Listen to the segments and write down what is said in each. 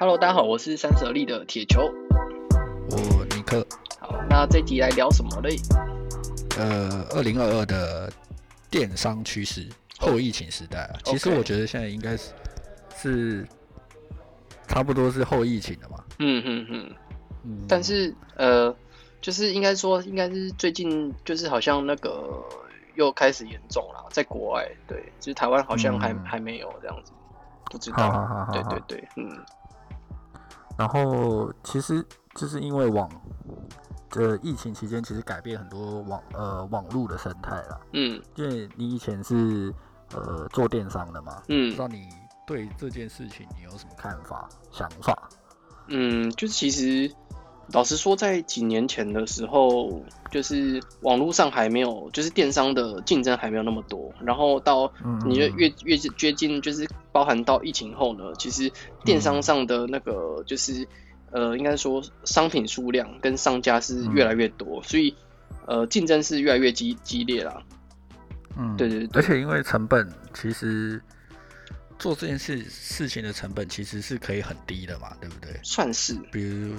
Hello，大家好，我是三十而立的铁球，我尼克。好，那这集来聊什么嘞？呃，二零二二的电商趋势，后疫情时代啊。其实我觉得现在应该是是差不多是后疫情的嘛。嗯嗯嗯。嗯，但是呃，就是应该说，应该是最近就是好像那个又开始严重了，在国外，对，就是台湾好像还、嗯、还没有这样子，不知道。好好好好对对对，嗯。然后其实就是因为网，这疫情期间其实改变很多网呃网络的生态了。嗯，因为你以前是呃做电商的嘛，嗯，不知道你对这件事情你有什么看法想法？嗯，就是其实。老实说，在几年前的时候，就是网络上还没有，就是电商的竞争还没有那么多。然后到你越越越接近，就是包含到疫情后呢，其实电商上的那个就是呃，应该说商品数量跟商家是越来越多，所以呃，竞争是越来越激激烈啦。嗯，对对对，而且因为成本，其实做这件事事情的成本其实是可以很低的嘛，对不对？算是，比如。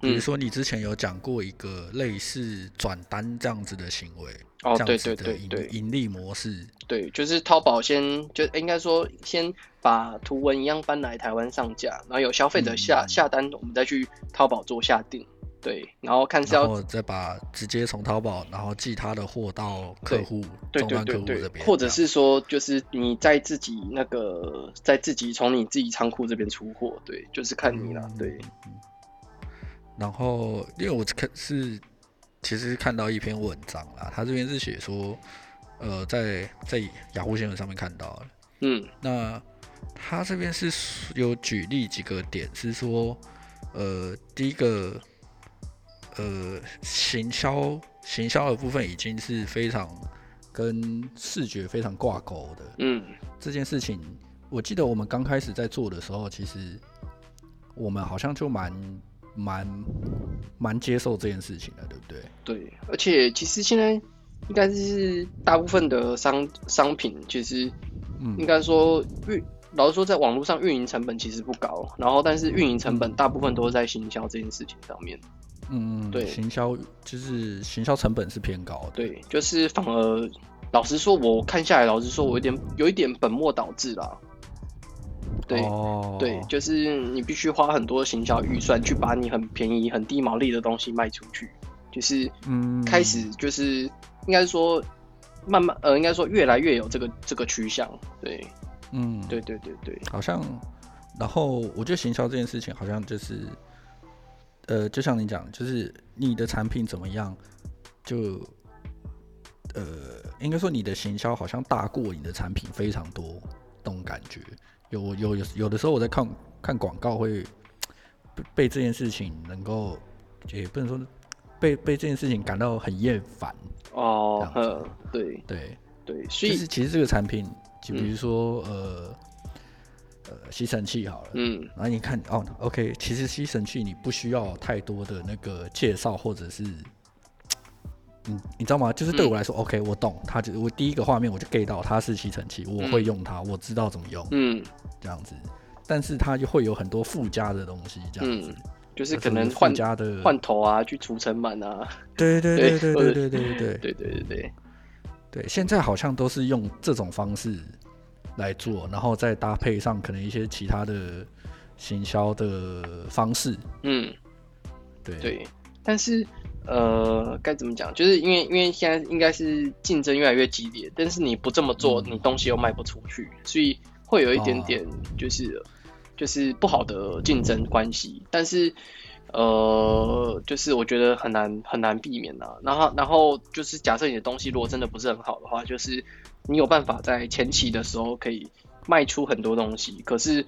比如说，你之前有讲过一个类似转单这样子的行为，哦，对对对对，盈利模式，对，就是淘宝先就应该说先把图文一样搬来台湾上架，然后有消费者下、嗯、下单，我们再去淘宝做下定，对，然后看是要，然后再把直接从淘宝然后寄他的货到客户，终端客户这边，或者是说就是你在自己那个在自己从你自己仓库这边出货，对，就是看你了，嗯、对。然后，因为我看是其实看到一篇文章啦，他这边是写说，呃，在在雅虎新闻上面看到了，嗯，那他这边是有举例几个点，是说，呃，第一个，呃，行销行销的部分已经是非常跟视觉非常挂钩的，嗯，这件事情，我记得我们刚开始在做的时候，其实我们好像就蛮。蛮蛮接受这件事情的，对不对？对，而且其实现在应该是大部分的商商品，其实应该说运，老实说，在网络上运营成本其实不高，然后但是运营成本大部分都是在行销这件事情上面。嗯，对，行销就是行销成本是偏高的。对，就是反而老实说，我看下来，老实说，我有点有一点本末倒置啦。对、oh. 对，就是你必须花很多行销预算去把你很便宜、很低毛利的东西卖出去，就是嗯，开始就是应该说慢慢呃，应该说越来越有这个这个趋向。对，嗯，对对对对，好像，然后我觉得行销这件事情好像就是呃，就像你讲，就是你的产品怎么样，就呃，应该说你的行销好像大过你的产品非常多，这种感觉。有有有有的时候我在看看广告会被这件事情能够也不能说被被这件事情感到很厌烦哦，嗯，对对对，所以其实这个产品就比如说、嗯、呃呃吸尘器好了，嗯，然后你看哦，OK，其实吸尘器你不需要太多的那个介绍或者是。嗯，你知道吗？就是对我来说、嗯、，OK，我懂。它就我第一个画面我就 get 到它是吸尘器，我会用它，我知道怎么用。嗯，这样子。但是它就会有很多附加的东西，这样子。嗯、就是可能换家的换头啊，去除尘螨啊。对对对对对对对对对对对对对。对，现在好像都是用这种方式来做，然后再搭配上可能一些其他的行销的方式。嗯，对对，但是。呃，该怎么讲？就是因为因为现在应该是竞争越来越激烈，但是你不这么做，你东西又卖不出去，所以会有一点点就是、哦、就是不好的竞争关系。但是呃，就是我觉得很难很难避免啊。然后然后就是假设你的东西如果真的不是很好的话，就是你有办法在前期的时候可以卖出很多东西，可是。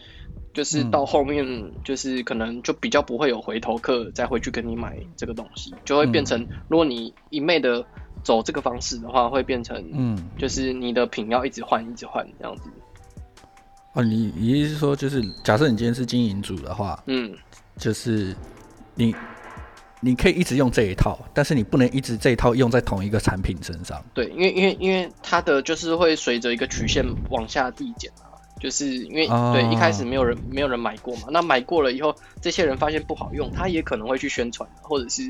就是到后面，就是可能就比较不会有回头客再回去跟你买这个东西，就会变成，如果你一昧的走这个方式的话，会变成，嗯，就是你的品要一直换，一直换这样子。哦，你你意思是说，就是假设你今天是经营主的话，嗯，就是你你可以一直用这一套，但是你不能一直这一套用在同一个产品身上。对，因为因为因为它的就是会随着一个曲线往下递减啊。就是因为、啊、对一开始没有人没有人买过嘛，那买过了以后，这些人发现不好用，他也可能会去宣传，或者是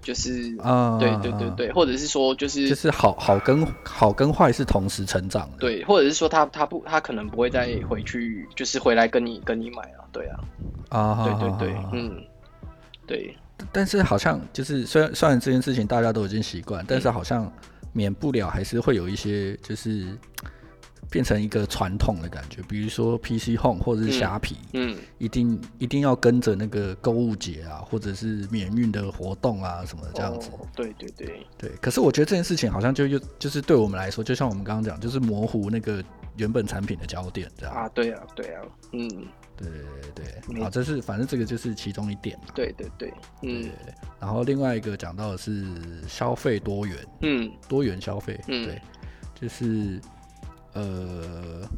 就是啊，对对对对，或者是说就是就是好好跟好跟坏是同时成长的，对，或者是说他他不他可能不会再回去，就是回来跟你跟你买啊，对啊，啊，对对对，嗯，对，但是好像就是虽然虽然这件事情大家都已经习惯，但是好像免不了还是会有一些就是。变成一个传统的感觉，比如说 PC Home 或者是虾皮，嗯，嗯，一定一定要跟着那个购物节啊，或者是免运的活动啊什么的这样子。哦，对对对对。可是我觉得这件事情好像就又就是对我们来说，就像我们刚刚讲，就是模糊那个原本产品的焦点这样。啊，对啊，对啊，嗯，对对对对。好，这是反正这个就是其中一点嘛。对对对，嗯。对，然后另外一个讲到的是消费多元，嗯，多元消费，嗯，对，就是。呃，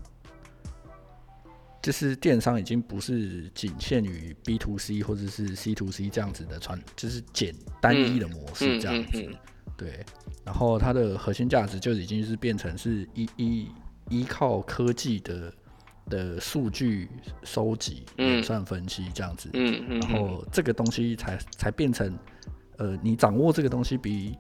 就是电商已经不是仅限于 B to C 或者是 C to C 这样子的传，就是简单一的模式这样子。对，然后它的核心价值就已经是变成是依依依靠科技的的数据收集、演算分析这样子。嗯嗯。然后这个东西才才变成，呃，你掌握这个东西比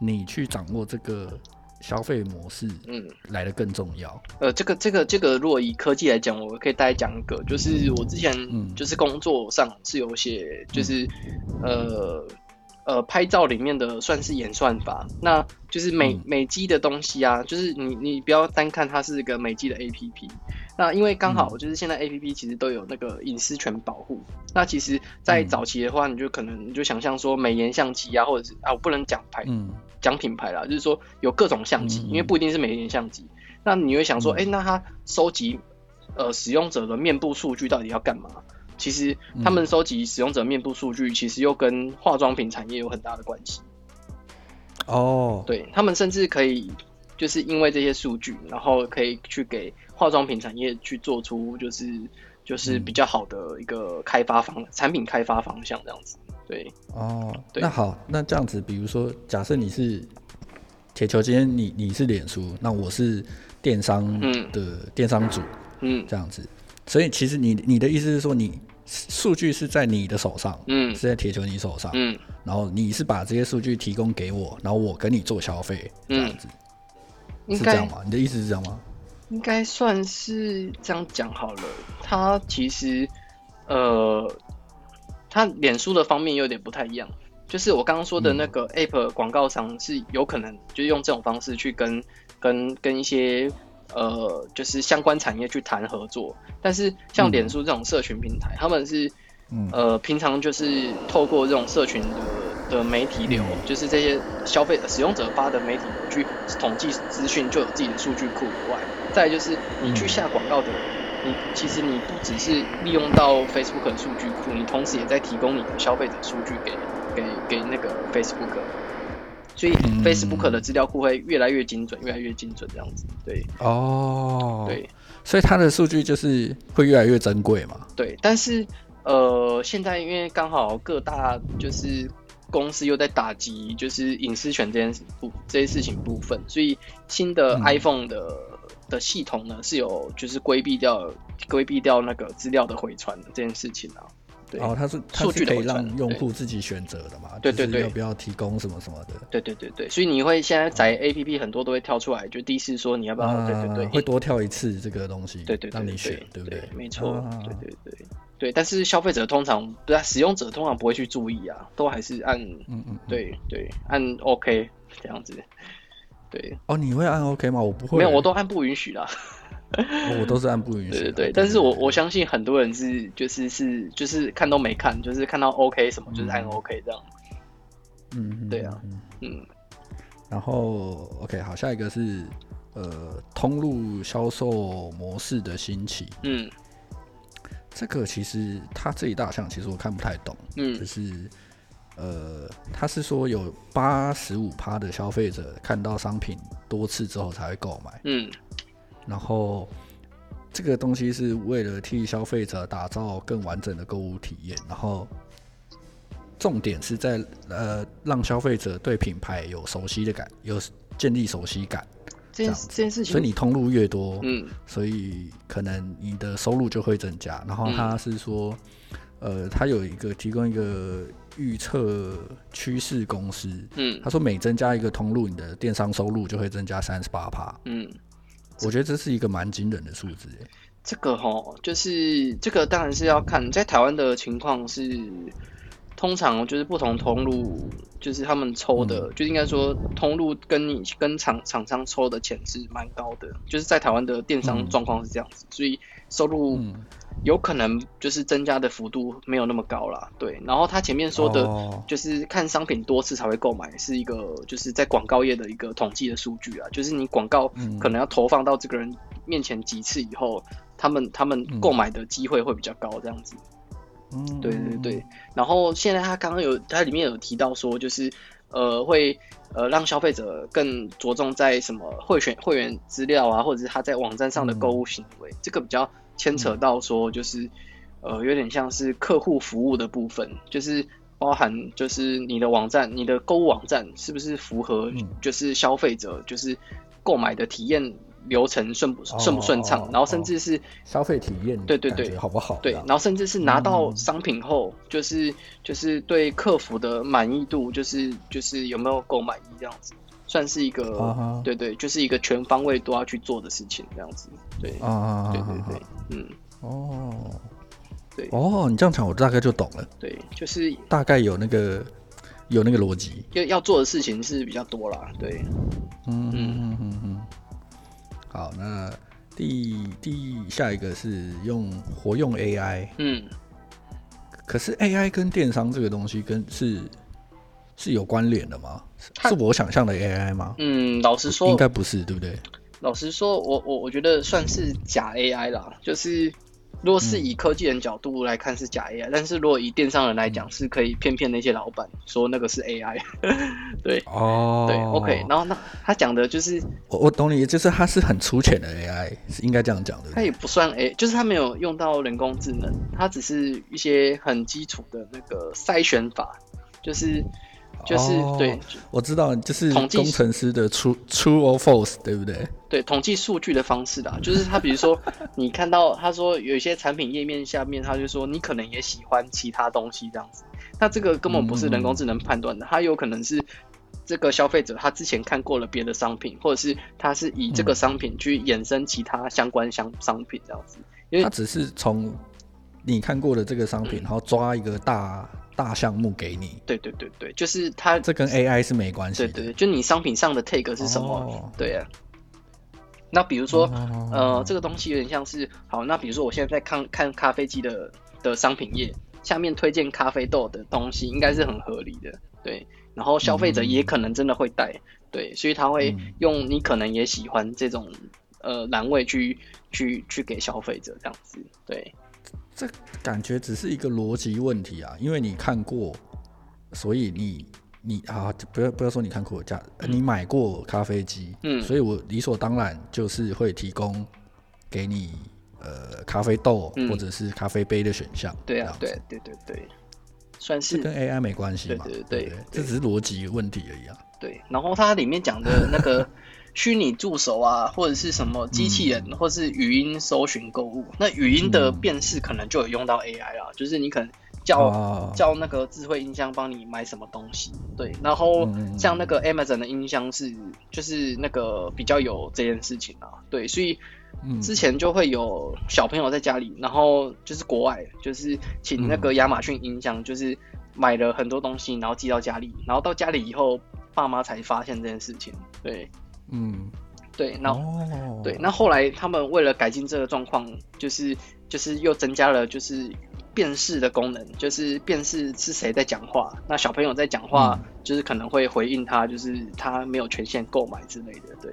你去掌握这个。消费模式，嗯，来的更重要。嗯、呃，这个、这个、这个，如果以科技来讲，我可以大概讲一个，就是我之前，就是工作上是有写，就是，嗯、呃，呃，拍照里面的算是演算法，那就是美美肌的东西啊，就是你你不要单看它是一个美肌的 APP，那因为刚好就是现在 APP 其实都有那个隐私权保护，那其实，在早期的话，你就可能你就想象说美颜相机啊，或者是啊，我不能讲牌，嗯。讲品牌啦，就是说有各种相机，因为不一定是美颜相机。那你会想说，哎，那他收集呃使用者的面部数据到底要干嘛？其实他们收集使用者面部数据，其实又跟化妆品产业有很大的关系。哦，对，他们甚至可以就是因为这些数据，然后可以去给化妆品产业去做出就是就是比较好的一个开发方产品开发方向这样子。对哦，对，那好，那这样子，比如说，假设你是铁球，今天你你是脸书，那我是电商的电商组，嗯，这样子，所以其实你你的意思是说，你数据是在你的手上，嗯，是在铁球你手上，嗯，然后你是把这些数据提供给我，然后我跟你做消费，这样子，是这样吗？你的意思是这样吗？应该算是这样讲好了。他其实，呃。它脸书的方面有点不太一样，就是我刚刚说的那个 App 广告商是有可能就是用这种方式去跟跟跟一些呃就是相关产业去谈合作，但是像脸书这种社群平台，他们是呃平常就是透过这种社群的的媒体流，就是这些消费使用者发的媒体流去统计资讯，就有自己的数据库以外，再就是你去下广告的。你其实你不只是利用到 Facebook 的数据库，你同时也在提供你的消费者数据给给给那个 Facebook，所以 Facebook 的资料库会越来越精准，越来越精准这样子。对，哦，对，所以它的数据就是会越来越珍贵嘛。对，但是呃，现在因为刚好各大就是公司又在打击就是隐私权这件事不这些事情部分，所以新的 iPhone 的。嗯的系统呢是有就是规避掉规避掉那个资料的回传的这件事情啊，对，哦，它是数据可以让用户自己选择的嘛，对对对，要不要提供什么什么的，对对对对，所以你会现在在 APP 很多都会跳出来，就第一次说你要不要，对对对，会多跳一次这个东西，对对，让你选，对不对？没错，对对对对，但是消费者通常不是使用者通常不会去注意啊，都还是按嗯嗯，对对，按 OK 这样子。对哦，你会按 OK 吗？我不会，没有，我都按不允许啦。哦、我都是按不允许。对对对，但是我我相信很多人是就是是就是看都没看，就是看到 OK 什么就是按 OK 这样。嗯，对啊，嗯。然后 OK，好，下一个是呃通路销售模式的兴起。嗯，这个其实它这一大项其实我看不太懂。嗯，就是。呃，他是说有八十五趴的消费者看到商品多次之后才会购买。嗯，然后这个东西是为了替消费者打造更完整的购物体验，然后重点是在呃让消费者对品牌有熟悉的感，有建立熟悉感，这件这件事情，所以你通路越多，嗯，所以可能你的收入就会增加。然后他是说，嗯、呃，他有一个提供一个预测趋势公司，嗯，他说每增加一个通路，你的电商收入就会增加三十八趴，嗯，我觉得这是一个蛮惊人的数字。这个齁，就是这个当然是要看在台湾的情况是。通常就是不同通路，就是他们抽的，嗯、就应该说通路跟你跟厂厂商抽的钱是蛮高的。就是在台湾的电商状况是这样子，嗯、所以收入有可能就是增加的幅度没有那么高啦。对，然后他前面说的，就是看商品多次才会购买，是一个就是在广告业的一个统计的数据啊。就是你广告可能要投放到这个人面前几次以后，他们他们购买的机会会比较高，这样子。嗯，对对对，然后现在他刚刚有，他里面有提到说，就是呃会呃让消费者更着重在什么会选会员资料啊，或者是他在网站上的购物行为，嗯、这个比较牵扯到说就是呃有点像是客户服务的部分，就是包含就是你的网站，你的购物网站是不是符合就是消费者就是购买的体验。流程顺不顺不顺畅，然后甚至是消费体验，对对对，好不好？对，然后甚至是拿到商品后，就是就是对客服的满意度，就是就是有没有购买意这样子，算是一个对对，就是一个全方位都要去做的事情这样子，对啊，对对对，嗯，哦，对。哦，你这样讲我大概就懂了，对，就是大概有那个有那个逻辑，要要做的事情是比较多啦，对，嗯嗯嗯。嗯嗯。好，那第第下一个是用活用 AI，嗯，可是 AI 跟电商这个东西跟是是有关联的吗？是我想象的 AI 吗？嗯，老实说，应该不是，对不对？老实说，我我我觉得算是假 AI 啦，就是。如果是以科技人角度来看是假 AI，、嗯、但是如果以电商人来讲，是可以骗骗那些老板说那个是 AI。对哦，对，OK。然后那他讲的就是我我懂你，就是他是很粗浅的 AI，是应该这样讲的。他也不算 A，就是他没有用到人工智能，他只是一些很基础的那个筛选法，就是。就是、哦、对，我知道，就是统计工程师的 true true or false，对不对？对，统计数据的方式的，就是他比如说你看到他说有一些产品页面下面，他就说你可能也喜欢其他东西这样子，那这个根本不是人工智能判断的，他、嗯、有可能是这个消费者他之前看过了别的商品，或者是他是以这个商品去衍生其他相关商商品这样子，因为他只是从你看过的这个商品，嗯、然后抓一个大。大项目给你，对对对对，就是它，这跟 AI 是没关系。对对对，就你商品上的 take 是什么？哦、对啊。那比如说，哦、呃，这个东西有点像是，好，那比如说我现在在看看咖啡机的的商品页，下面推荐咖啡豆的东西，应该是很合理的，对。然后消费者也可能真的会带，嗯、对，所以他会用你可能也喜欢这种呃栏位去去去给消费者这样子，对。这感觉只是一个逻辑问题啊，因为你看过，所以你你啊，不要不要说你看过，这你买过咖啡机，嗯，所以我理所当然就是会提供给你呃咖啡豆或者是咖啡杯的选项。对啊，对对对对，算是跟 AI 没关系嘛？对对对，这只是逻辑问题而已啊。对，然后它里面讲的那个。虚拟助手啊，或者是什么机器人，嗯、或是语音搜寻购物，那语音的辨识可能就有用到 AI 啊，嗯、就是你可能叫、哦、叫那个智慧音箱帮你买什么东西，对，然后像那个 Amazon 的音箱是，就是那个比较有这件事情啊，对，所以之前就会有小朋友在家里，然后就是国外，就是请那个亚马逊音箱，就是买了很多东西，然后寄到家里，然后到家里以后，爸妈才发现这件事情，对。嗯，对，那、哦、对，那后来他们为了改进这个状况，就是就是又增加了就是辨识的功能，就是辨识是谁在讲话。那小朋友在讲话，嗯、就是可能会回应他，就是他没有权限购买之类的。对，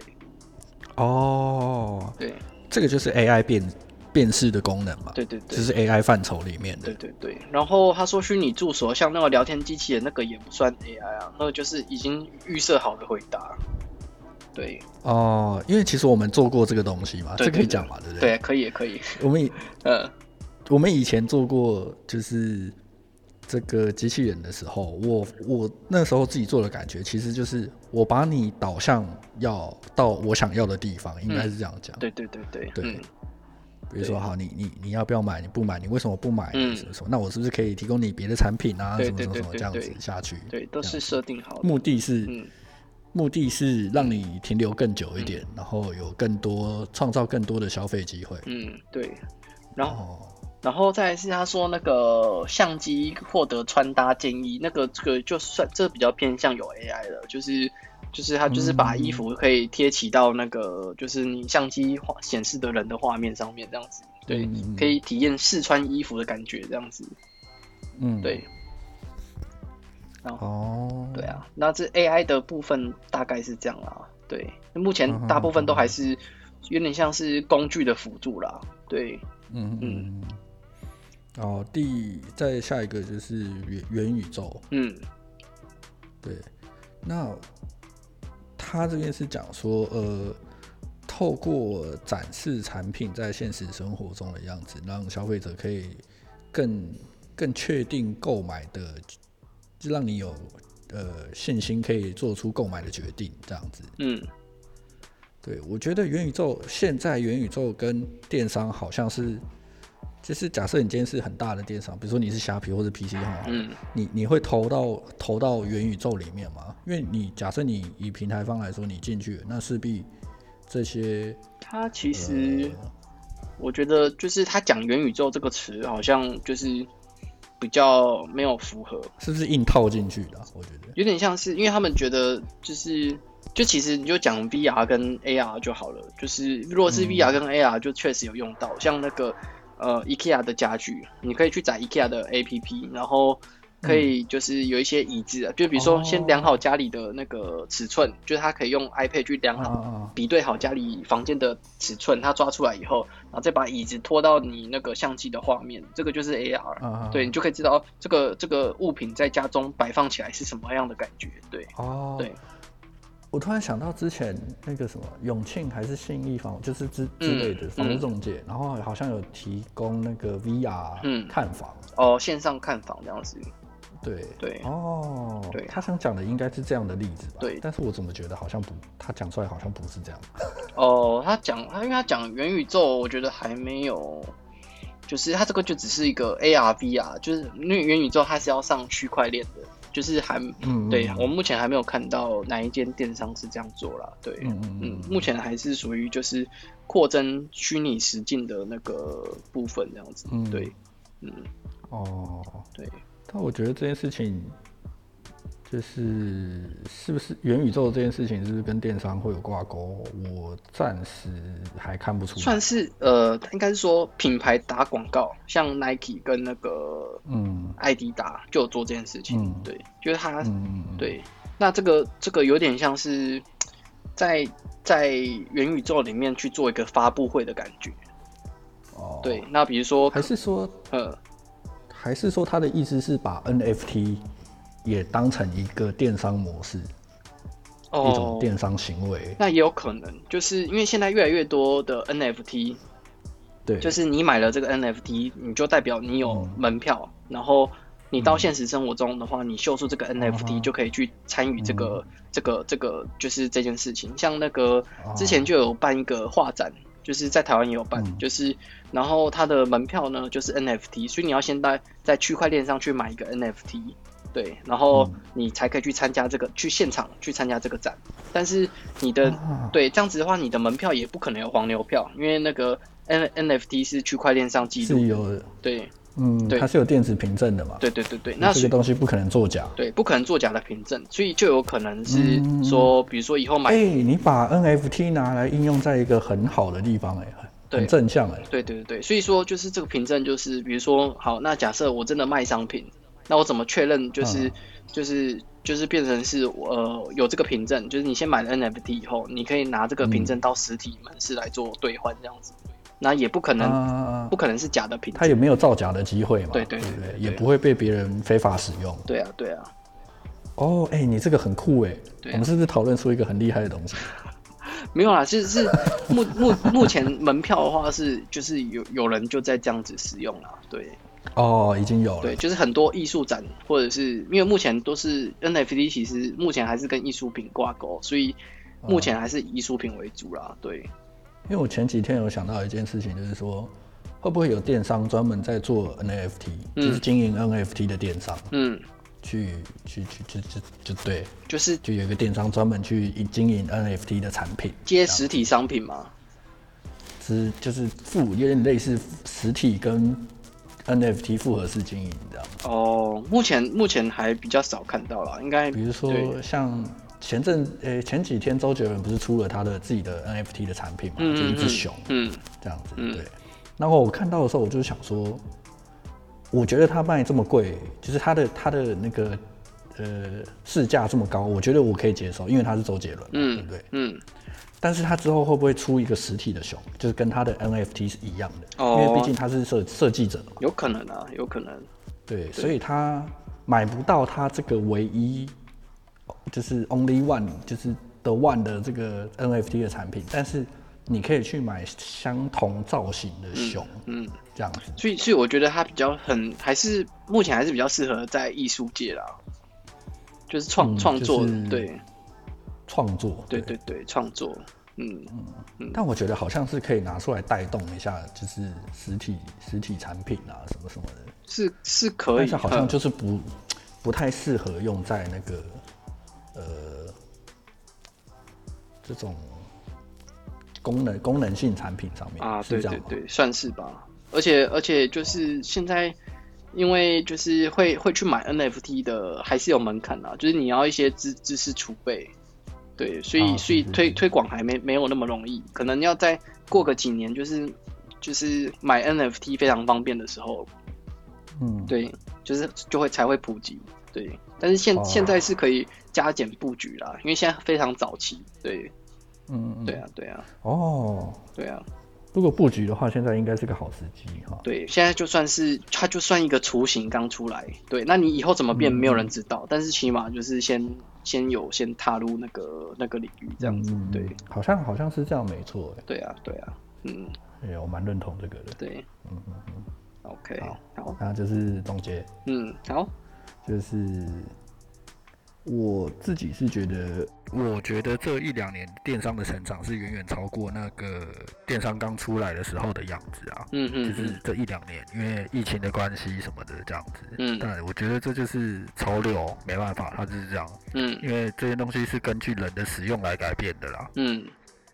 哦，对，这个就是 AI 辨辨识的功能嘛？对对对，这是 AI 范畴里面的。对对对，然后他说虚拟助手像那个聊天机器人那个也不算 AI 啊，那个就是已经预设好的回答。对哦，因为其实我们做过这个东西嘛，这可以讲嘛，对不对？对，可以，可以。我们以 呃，我们以前做过，就是这个机器人的时候，我我那时候自己做的感觉，其实就是我把你导向要到我想要的地方，应该是这样讲。对对对对对。比如说，好，你你你要不要买？你不买，你为什么不买？什么什么？那我是不是可以提供你别的产品啊？什么什么什么这样子下去？对，都是设定好的。目的是，目的是让你停留更久一点，然后有更多创造更多的消费机会。嗯，对。然后，然后再是他说那个相机获得穿搭建议，那个这个就算这比较偏向有 AI 的，就是。就是他，就是把衣服可以贴起到那个，就是你相机画显示的人的画面上面，这样子，对，嗯、可以体验试穿衣服的感觉，这样子，嗯，对，然后，哦，对啊，那这 AI 的部分大概是这样啦，对，目前大部分都还是有点像是工具的辅助啦，对，嗯嗯，哦，第再下一个就是元元宇宙，嗯，对，那。他这边是讲说，呃，透过展示产品在现实生活中的样子，让消费者可以更更确定购买的，就让你有呃信心可以做出购买的决定，这样子。嗯，对，我觉得元宇宙现在元宇宙跟电商好像是。就是假设你今天是很大的电商，比如说你是虾皮或者 PC 哈，嗯，你你会投到投到元宇宙里面吗？因为你假设你以平台方来说，你进去，那势必这些，他其实我觉得就是他讲元宇宙这个词，好像就是比较没有符合，是不是硬套进去的啊？我觉得有点像是，因为他们觉得就是就其实你就讲 VR 跟 AR 就好了，就是如果是 VR 跟 AR 就确实有用到，嗯，像那个。呃，IKEA 的家具，你可以去载 IKEA 的 APP，然后可以就是有一些椅子，嗯、就比如说先量好家里的那个尺寸，哦、就是他可以用 iPad 去量好，哦、比对好家里房间的尺寸，他抓出来以后，然后再把椅子拖到你那个相机的画面，这个就是 AR，、哦、对，你就可以知道这个这个物品在家中摆放起来是什么样的感觉，对，哦，对。我突然想到之前那个什么永庆还是信义房，就是之之类的房屋中介，然后好像有提供那个 VR 看房，哦，线上看房这样子。对对哦，对，他想讲的应该是这样的例子吧？对，但是我怎么觉得好像不，他讲出来好像不是这样。哦，他讲他因为他讲元宇宙，我觉得还没有，就是他这个就只是一个 AR VR，就是因为元宇宙它是要上区块链的。就是还，嗯，对，我目前还没有看到哪一间电商是这样做啦。对，嗯嗯，嗯，目前还是属于就是扩增虚拟实境的那个部分这样子，嗯，对，嗯，哦，对，但我觉得这件事情。就是是不是元宇宙这件事情，是不是跟电商会有挂钩？我暂时还看不出来。算是呃，应该是说品牌打广告，像 Nike 跟那个嗯，艾迪达就有做这件事情。嗯、对，就是他，嗯、对。那这个这个有点像是在在元宇宙里面去做一个发布会的感觉。哦。对，那比如说还是说呃，还是说他的意思是把 NFT。也当成一个电商模式，哦、一种电商行为，那也有可能，就是因为现在越来越多的 NFT，对，就是你买了这个 NFT，你就代表你有门票，嗯、然后你到现实生活中的话，嗯、你秀出这个 NFT 就可以去参与这个、嗯、这个这个就是这件事情。像那个之前就有办一个画展，就是在台湾也有办，嗯、就是然后它的门票呢就是 NFT，所以你要先在在区块链上去买一个 NFT。对，然后你才可以去参加这个，嗯、去现场去参加这个展。但是你的、啊、对这样子的话，你的门票也不可能有黄牛票，因为那个 N NFT 是区块链上记录有的。对，嗯，对，它是有电子凭证的嘛？对对对对，那这个东西不可能作假。对，不可能作假的凭证，所以就有可能是说，嗯、比如说以后买，哎、欸，你把 NFT 拿来应用在一个很好的地方、欸，哎，很正向、欸，哎，对对对对，所以说就是这个凭证，就是比如说，好，那假设我真的卖商品。那我怎么确认？就是、嗯、就是就是变成是呃有这个凭证，就是你先买了 NFT 以后，你可以拿这个凭证到实体门市来做兑换这样子。那也不可能，啊、不可能是假的凭证。它也没有造假的机会嘛？对对对，也不会被别人非法使用。对啊对啊。哦，哎、欸，你这个很酷哎。我们是不是讨论出一个很厉害的东西？没有啦，是是目目目前门票的话是就是有有人就在这样子使用了。对。哦，已经有了。对，就是很多艺术展，或者是因为目前都是 NFT，其实目前还是跟艺术品挂钩，所以目前还是以艺术品为主啦。对。因为我前几天有想到一件事情，就是说会不会有电商专门在做 NFT，、嗯、就是经营 NFT 的电商，嗯，去去去去就就对，就是就有一个电商专门去经营 NFT 的产品，接实体商品吗？是就是复有点类似实体跟 NFT 复合式经营这样。哦，目前目前还比较少看到了，应该比如说像。前阵呃、欸，前几天周杰伦不是出了他的自己的 NFT 的产品嘛？就一只熊，嗯，这样子，嗯、对。然后我看到的时候，我就想说，我觉得他卖这么贵，就是他的他的那个呃市价这么高，我觉得我可以接受，因为他是周杰伦，嗯，对不对？嗯。但是他之后会不会出一个实体的熊，就是跟他的 NFT 是一样的？哦。因为毕竟他是设设计者嘛。有可能啊，有可能。对，对所以他买不到他这个唯一。就是 only one，就是 the one 的这个 NFT 的产品，但是你可以去买相同造型的熊，嗯，嗯这样子。所以，所以我觉得它比较很，还是目前还是比较适合在艺术界啦，就是创创、嗯、作，对，创作，对对对，创作，嗯嗯嗯。但我觉得好像是可以拿出来带动一下，就是实体实体产品啊，什么什么的，是是可以，但是好像就是不、嗯、不太适合用在那个。呃，这种功能功能性产品上面啊，对对对，算是吧。而且而且就是现在，因为就是会会去买 NFT 的，还是有门槛啊，就是你要一些知知识储备，对，所以、啊、所以推推广还没没有那么容易，可能要再过个几年，就是就是买 NFT 非常方便的时候，嗯，对，就是就会才会普及，对。但是现、啊、现在是可以。加减布局啦，因为现在非常早期，对，嗯，对啊，对啊，哦，对啊，如果布局的话，现在应该是个好时机哈。对，现在就算是它就算一个雏形刚出来，对，那你以后怎么变，没有人知道，嗯、但是起码就是先先有先踏入那个那个领域这样子，嗯、对，好像好像是这样，没错，对啊，对啊，嗯，哎，我蛮认同这个的，对，嗯嗯嗯，OK，好，好，那就是总结，嗯，好，就是。我自己是觉得，我觉得这一两年电商的成长是远远超过那个电商刚出来的时候的样子啊。嗯嗯，就是这一两年，因为疫情的关系什么的这样子。嗯，但我觉得这就是潮流，没办法，它就是这样。嗯，因为这些东西是根据人的使用来改变的啦。嗯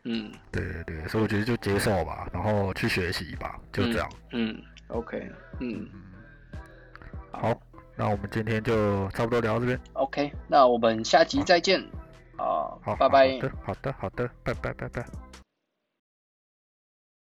嗯，对对对，所以我觉得就接受吧，然后去学习吧，就这样。嗯，嗯，OK，嗯，好。那我们今天就差不多聊到这边。OK，那我们下集再见。啊，好，拜拜。好的，好的，好的，拜拜，拜拜。